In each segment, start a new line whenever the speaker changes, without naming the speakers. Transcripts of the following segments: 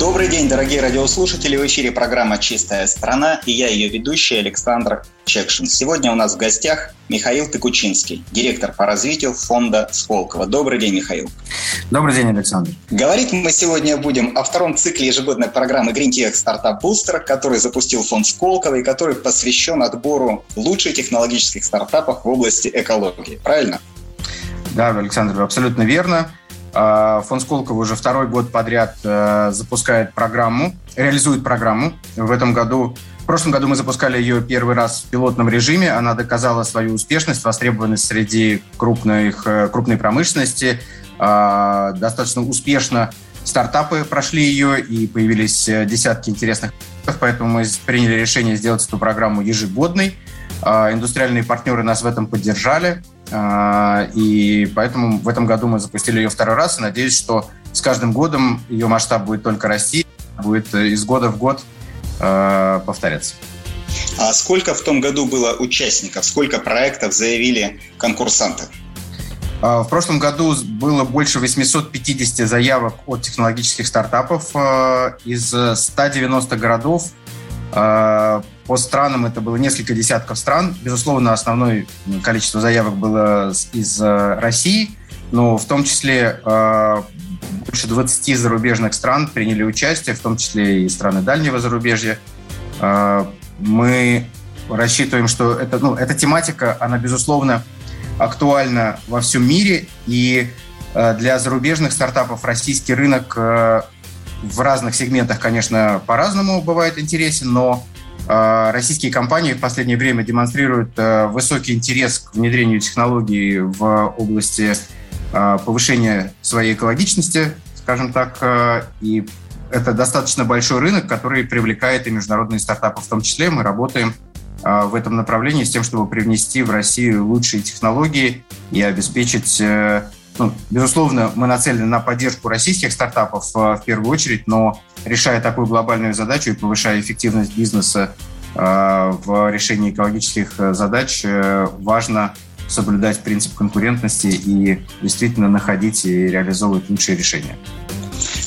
Добрый день, дорогие радиослушатели. В эфире программа «Чистая страна» и я ее ведущий Александр Чекшин. Сегодня у нас в гостях Михаил Пекучинский, директор по развитию фонда Сколково. Добрый день, Михаил.
Добрый день, Александр.
Говорить мы сегодня будем о втором цикле ежегодной программы Green Tech Startup Booster, который запустил фонд Сколково и который посвящен отбору лучших технологических стартапов в области экологии. Правильно?
Да, Александр, абсолютно верно. А, фонд Сколково уже второй год подряд э, запускает программу, реализует программу. В этом году, в прошлом году мы запускали ее первый раз в пилотном режиме. Она доказала свою успешность, востребованность среди крупных, э, крупной промышленности. А, достаточно успешно стартапы прошли ее и появились э, десятки интересных поэтому мы приняли решение сделать эту программу ежегодной. А, индустриальные партнеры нас в этом поддержали. А, и поэтому в этом году мы запустили ее второй раз. И надеюсь, что с каждым годом ее масштаб будет только расти, будет из года в год а, повторяться.
А сколько в том году было участников? Сколько проектов заявили конкурсанты?
А, в прошлом году было больше 850 заявок от технологических стартапов из 190 городов по странам это было несколько десятков стран. Безусловно, основное количество заявок было из э, России, но в том числе э, больше 20 зарубежных стран приняли участие, в том числе и страны дальнего зарубежья. Э, мы рассчитываем, что это, ну, эта тематика, она, безусловно, актуальна во всем мире, и для зарубежных стартапов российский рынок в разных сегментах, конечно, по-разному бывает интересен, но а, российские компании в последнее время демонстрируют э, высокий интерес к внедрению технологий в области а, повышения своей экологичности, скажем так, э, и это достаточно большой рынок, который привлекает и международные стартапы в том числе. Мы работаем в этом направлении с тем, чтобы привнести в Россию лучшие технологии и обеспечить э, ну, безусловно, мы нацелены на поддержку российских стартапов в первую очередь, но решая такую глобальную задачу и повышая эффективность бизнеса э, в решении экологических э, задач, э, важно соблюдать принцип конкурентности и действительно находить и реализовывать лучшие решения.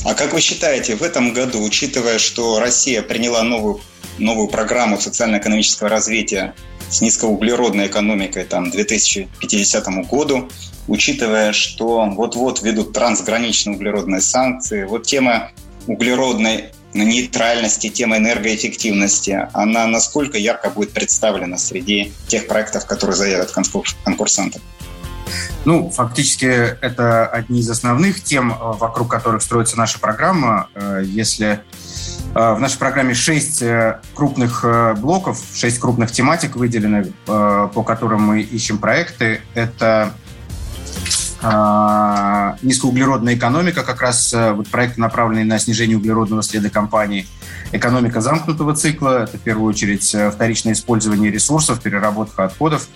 А как вы считаете, в этом году, учитывая, что Россия приняла новую, новую программу социально-экономического развития с низкоуглеродной экономикой там, к 2050 году, учитывая, что вот-вот ведут трансграничные углеродные санкции, вот тема углеродной нейтральности, тема энергоэффективности, она насколько ярко будет представлена среди тех проектов, которые заявят конкурсанты?
Ну, фактически это одни из основных тем, э, вокруг которых строится наша программа. Э, если в нашей программе шесть крупных блоков, шесть крупных тематик выделены, по которым мы ищем проекты. Это а, низкоуглеродная экономика, как раз э, вот проект, направленный на снижение углеродного следа компании. Экономика замкнутого цикла, это в первую очередь э, вторичное использование ресурсов, переработка отходов,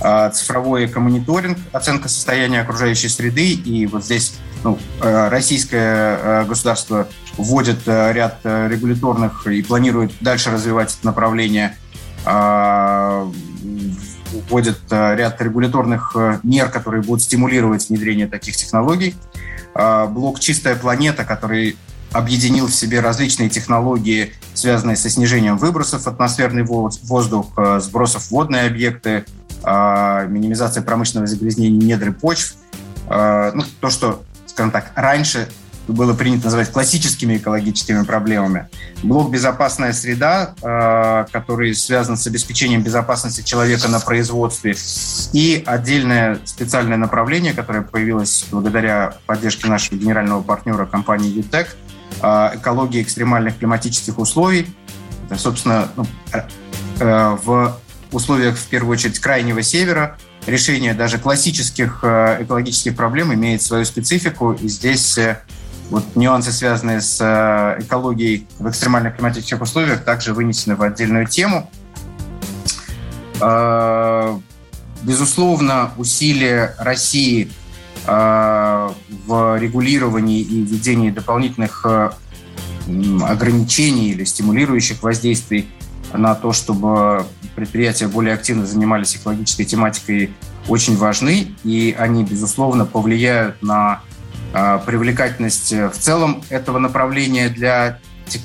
а, цифровой экомониторинг, оценка состояния окружающей среды. И вот здесь ну, э, российское государство вводит ряд регуляторных и планирует дальше развивать это направление а, вводит э, ряд регуляторных э, мер, которые будут стимулировать внедрение таких технологий. А, блок «Чистая планета», который объединил в себе различные технологии, связанные со снижением выбросов атмосферный воздух, э, сбросов водные объекты, а, минимизация промышленного загрязнения недр и почв. Ну, то, что, скажем так, раньше было принято называть классическими экологическими проблемами. Блок «Безопасная среда», э, который связан с обеспечением безопасности человека на производстве, и отдельное специальное направление, которое появилось благодаря поддержке нашего генерального партнера компании «ЮТЕК», э, экология экстремальных климатических условий. Это, собственно, ну, э, в условиях, в первую очередь, крайнего севера решение даже классических экологических проблем имеет свою специфику, и здесь вот нюансы, связанные с э, экологией в экстремальных климатических условиях, также вынесены в отдельную тему. Э, безусловно, усилия России в регулировании и введении дополнительных ограничений или стимулирующих воздействий на то, чтобы предприятия более активно занимались экологической тематикой, очень важны, и они, безусловно, повлияют на а, привлекательность в целом этого направления для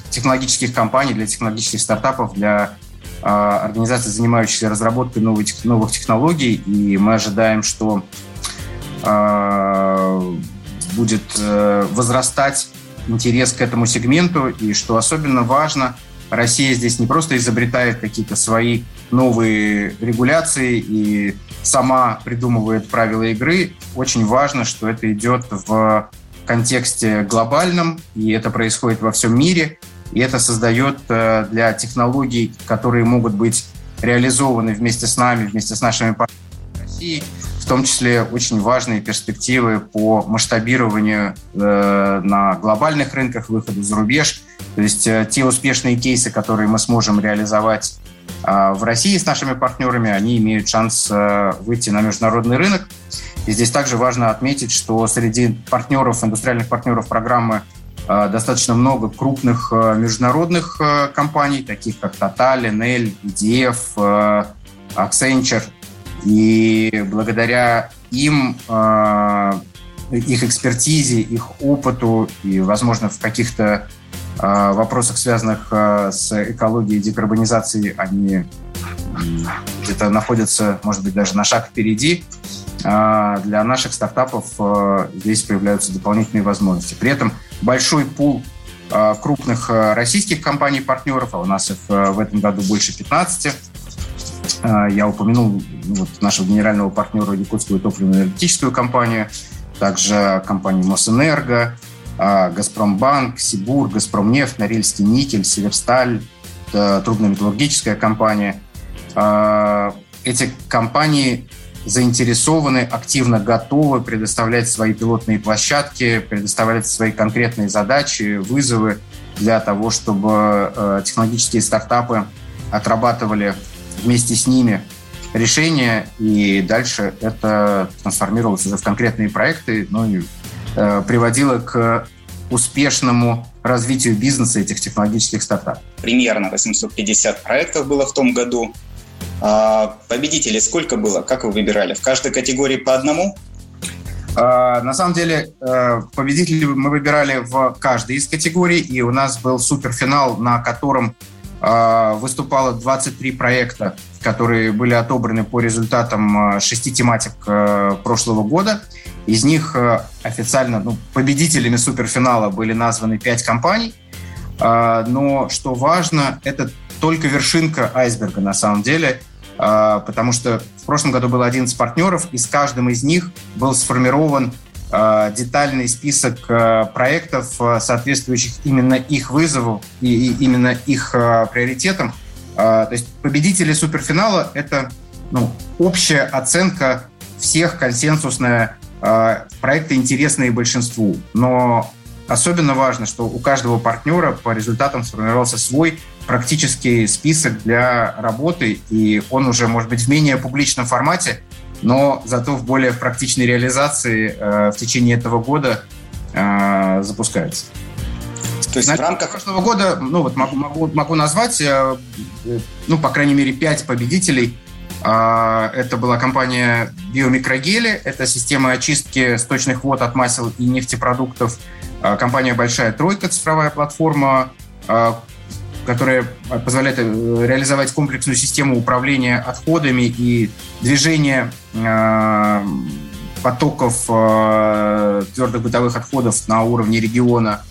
технологических компаний, для технологических стартапов, для а, организаций, занимающихся разработкой новых, новых технологий. И мы ожидаем, что а, будет э, возрастать интерес к этому сегменту, и что особенно важно, Россия здесь не просто изобретает какие-то свои новые регуляции и сама придумывает правила игры. Очень важно, что это идет в контексте глобальном, и это происходит во всем мире, и это создает э, для технологий, которые могут быть реализованы вместе с нами, вместе с нашими партнерами России, в том числе очень важные перспективы по масштабированию э, на глобальных рынках, выходу за рубеж. То есть э, те успешные кейсы, которые мы сможем реализовать э, в России с нашими партнерами, они имеют шанс э, выйти на международный рынок. И здесь также важно отметить, что среди партнеров, индустриальных партнеров программы э, достаточно много крупных международных компаний, таких как Total, Enel, EDF, Accenture – и благодаря им, а, их экспертизе, их опыту и, возможно, в каких-то а, вопросах, связанных а, с экологией и декарбонизацией, они где-то находятся, может быть, даже на шаг впереди. Для наших стартапов здесь появляются дополнительные возможности. При этом большой пул крупных российских компаний-партнеров, а у нас их в этом году больше 15, а, я упомянул ну, вот, нашего генерального партнера Якутскую топливно-энергетическую компанию, также компанию Мосэнерго, Газпромбанк, Сибур, Газпромнефть, Норильский никель, Северсталь, трубно-металлургическая компания. А, эти компании заинтересованы, активно готовы предоставлять свои пилотные площадки, предоставлять свои конкретные задачи, вызовы для того, чтобы технологические стартапы отрабатывали вместе с ними решения, и дальше это трансформировалось уже в конкретные проекты, ну и э, приводило к успешному развитию бизнеса этих технологических стартапов.
Примерно 850 проектов было в том году. А победителей сколько было? Как вы выбирали? В каждой категории по одному?
А, на самом деле э, победителей мы выбирали в каждой из категорий, и у нас был суперфинал, на котором а, выступало 23 проекта, которые были отобраны по результатам а, шести тематик а, прошлого года. Из них официально ну, победителями суперфинала были названы 5 компаний. Но что важно, это только вершинка айсберга на самом деле, потому что в прошлом году было 11 партнеров, и с каждым из них был сформирован Э, детальный список э, проектов, э, соответствующих именно их вызову и, именно их приоритетам. То есть победители суперфинала – это ну, общая оценка всех консенсусная проекты интересные большинству. Но особенно важно, что у каждого партнера по результатам сформировался свой практический список для работы, и он уже, может быть, в менее публичном формате, но зато в более практичной реализации э, в течение этого года э, запускается. То есть Значит, в рамках прошлого года, ну вот могу, могу, могу назвать, э, ну, по крайней мере, пять победителей. Э, это была компания Биомикрогели, это система очистки сточных вод от масел и нефтепродуктов. Э, компания «Большая тройка», цифровая платформа, э, которая позволяет э, реализовать комплексную систему управления отходами и движения э, потоков э, твердых бытовых отходов на уровне региона.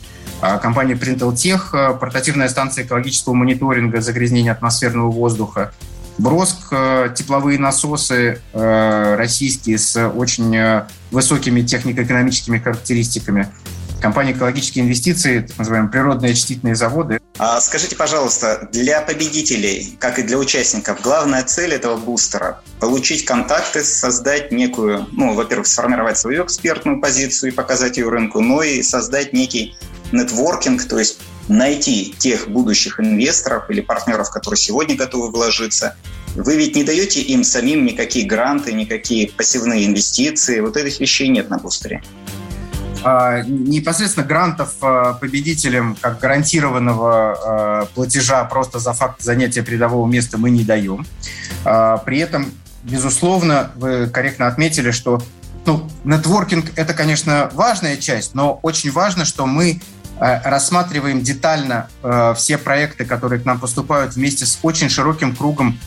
А компания Printeltech, портативная станция экологического мониторинга загрязнения атмосферного воздуха. Броск, тепловые насосы российские с очень высокими технико-экономическими характеристиками – компания «Экологические инвестиции», так называемые природные очистительные заводы.
А скажите, пожалуйста, для победителей, как и для участников, главная цель этого бустера – получить контакты, создать некую, ну, во-первых, сформировать свою экспертную позицию и показать ее рынку, но и создать некий нетворкинг, то есть найти тех будущих инвесторов или партнеров, которые сегодня готовы вложиться, Вы ведь не даете им самим никакие гранты, никакие пассивные инвестиции. Вот этих вещей нет на бустере.
А, непосредственно грантов а, победителям как гарантированного а, платежа просто за факт занятия передового места мы не даем. При этом, безусловно, вы корректно отметили, что ну, нетворкинг – это, конечно, важная часть, но очень важно, что мы рассматриваем детально все проекты, которые к нам поступают вместе с очень широким кругом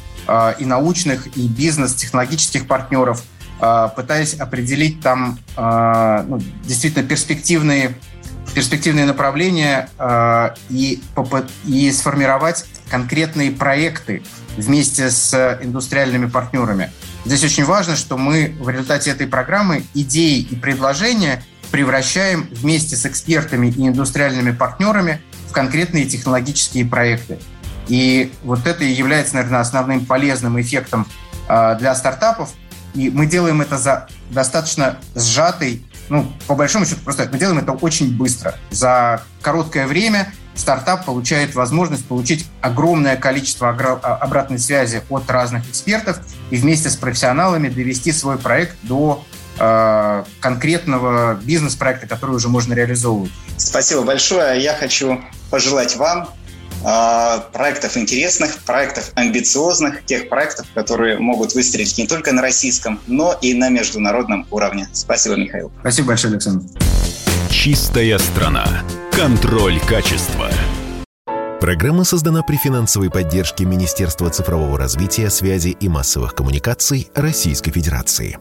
и научных, и бизнес-технологических партнеров – пытаясь определить там ну, действительно перспективные, перспективные направления и, и сформировать конкретные проекты вместе с индустриальными партнерами. Здесь очень важно, что мы в результате этой программы идеи и предложения превращаем вместе с экспертами и индустриальными партнерами в конкретные технологические проекты. И вот это и является, наверное, основным полезным эффектом для стартапов – и мы делаем это за достаточно сжатый, ну, по большому счету, просто мы делаем это очень быстро. За короткое время стартап получает возможность получить огромное количество а, обратной связи от разных экспертов и вместе с профессионалами довести свой проект до э, конкретного бизнес-проекта, который уже можно реализовывать.
Спасибо большое. Я хочу пожелать вам а, проектов интересных, проектов амбициозных, тех проектов, которые могут выстрелить не только на российском, но и на международном уровне. Спасибо, Михаил.
Спасибо большое, Александр.
Чистая страна. Контроль качества.
Программа создана при финансовой поддержке Министерства цифрового развития, связи и массовых коммуникаций Российской Федерации.